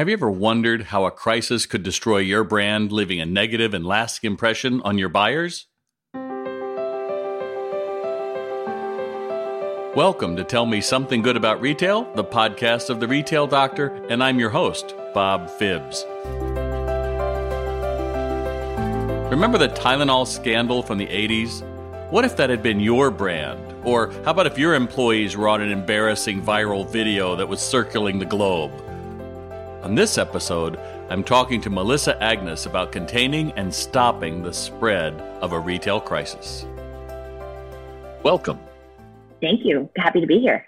Have you ever wondered how a crisis could destroy your brand, leaving a negative and lasting impression on your buyers? Welcome to Tell Me Something Good About Retail, the podcast of the Retail Doctor, and I'm your host, Bob Phibbs. Remember the Tylenol scandal from the 80s? What if that had been your brand? Or how about if your employees were on an embarrassing viral video that was circling the globe? On this episode, I'm talking to Melissa Agnes about containing and stopping the spread of a retail crisis. Welcome. Thank you. Happy to be here.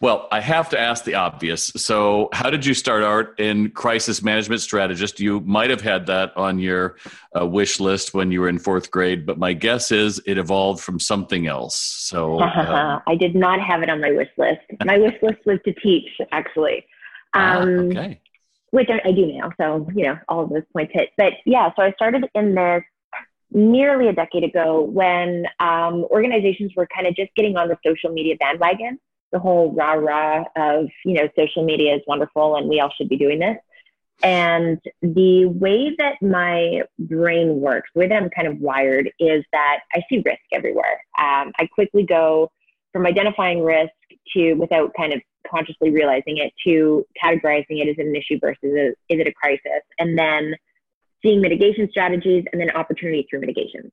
Well, I have to ask the obvious. So, how did you start out in crisis management strategist? You might have had that on your uh, wish list when you were in fourth grade, but my guess is it evolved from something else. So, um, I did not have it on my wish list. My wish list was to teach, actually. Ah, um, ah, okay which I, I, do now. So, you know, all of those points hit. But yeah, so I started in this nearly a decade ago when um, organizations were kind of just getting on the social media bandwagon. The whole rah rah of, you know, social media is wonderful and we all should be doing this. And the way that my brain works, the way that I'm kind of wired, is that I see risk everywhere. Um, I quickly go from identifying risk to, without kind of consciously realizing it to categorizing it as an issue versus a, is it a crisis? And then seeing mitigation strategies and then opportunity through mitigation.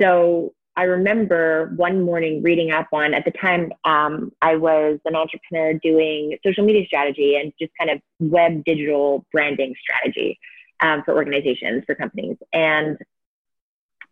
So i remember one morning reading up on at the time um, i was an entrepreneur doing social media strategy and just kind of web digital branding strategy um, for organizations for companies. And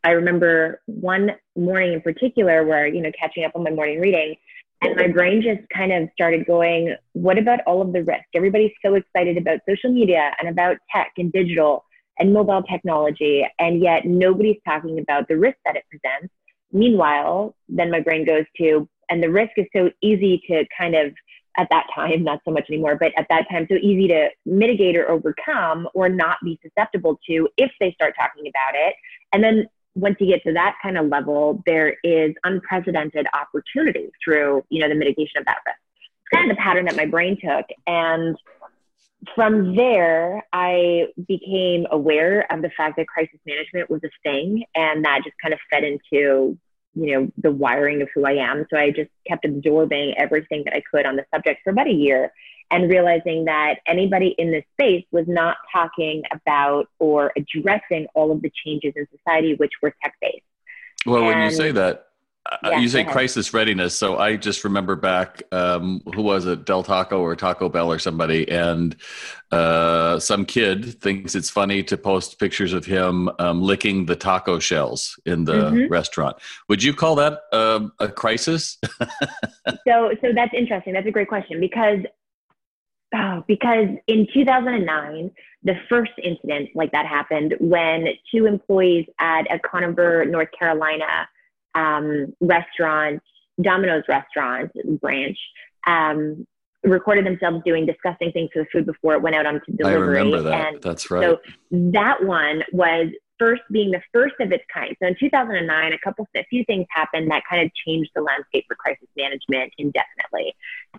i remember one morning in particular where you know catching up on my morning reading and my brain just kind of started going, what about all of the risk? Everybody's so excited about social media and about tech and digital and mobile technology, and yet nobody's talking about the risk that it presents. Meanwhile, then my brain goes to, and the risk is so easy to kind of, at that time, not so much anymore, but at that time, so easy to mitigate or overcome or not be susceptible to if they start talking about it. And then once you get to that kind of level, there is unprecedented opportunity through, you know, the mitigation of that risk. It's kind of the pattern that my brain took. And from there, I became aware of the fact that crisis management was a thing. And that just kind of fed into, you know, the wiring of who I am. So I just kept absorbing everything that I could on the subject for about a year and realizing that anybody in this space was not talking about or addressing all of the changes in society, which were tech based. Well, and, when you say that, yeah, you say crisis readiness. So I just remember back, um, who was it, Del Taco or Taco Bell or somebody, and uh, some kid thinks it's funny to post pictures of him um, licking the taco shells in the mm-hmm. restaurant. Would you call that um, a crisis? so, so that's interesting. That's a great question because Oh, because in 2009, the first incident like that happened when two employees at a Conover, North Carolina um, restaurant, Domino's restaurant branch, um, recorded themselves doing disgusting things to the food before it went out onto delivery. I remember that. And That's right. So that one was first being the first of its kind. So in 2009, a couple, a few things happened that kind of changed the landscape for crisis management indefinitely.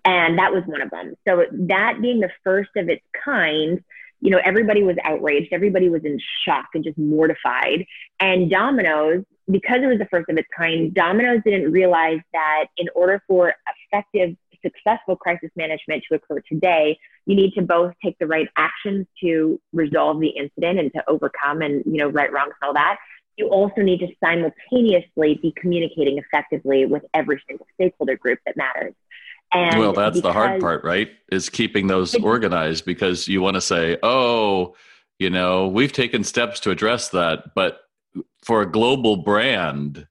And that was one of them. So that being the first of its kind, you know, everybody was outraged. Everybody was in shock and just mortified. And Domino's, because it was the first of its kind, Domino's didn't realize that in order for effective successful crisis management to occur today, you need to both take the right actions to resolve the incident and to overcome and, you know, right wrongs and all that. You also need to simultaneously be communicating effectively with every single stakeholder group that matters. And well, that's the hard part, right? Is keeping those organized because you want to say, oh, you know, we've taken steps to address that, but for a global brand,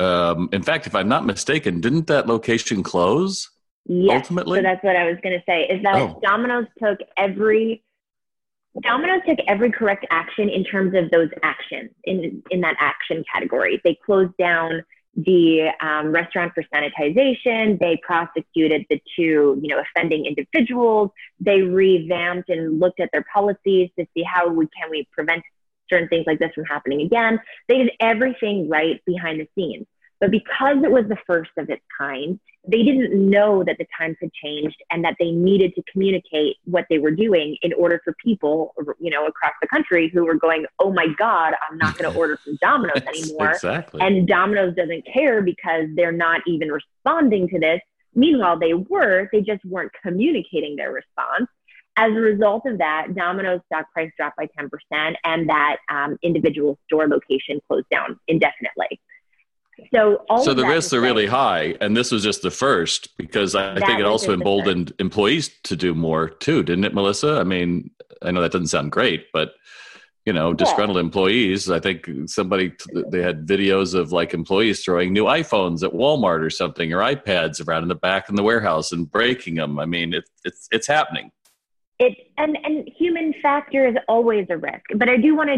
um, in fact, if I'm not mistaken, didn't that location close? Yes. Ultimately? So that's what I was going to say is that oh. Domino's took every Domino's took every correct action in terms of those actions in in that action category. They closed down the um, restaurant for sanitization. They prosecuted the two, you know, offending individuals. They revamped and looked at their policies to see how we can we prevent certain things like this from happening again. They did everything right behind the scenes. But because it was the first of its kind, they didn't know that the times had changed and that they needed to communicate what they were doing in order for people, you know, across the country who were going, "Oh my God, I'm not going to order from Domino's anymore." exactly. And Domino's doesn't care because they're not even responding to this. Meanwhile, they were, they just weren't communicating their response. As a result of that, Domino's stock price dropped by 10%, and that um, individual store location closed down indefinitely. So, so the risks are really high, and this was just the first because I think it also emboldened employees to do more too, didn't it, Melissa? I mean, I know that doesn't sound great, but you know, disgruntled yeah. employees. I think somebody they had videos of like employees throwing new iPhones at Walmart or something, or iPads around in the back in the warehouse and breaking them. I mean, it's it's it's happening. It and and human factor is always a risk, but I do want to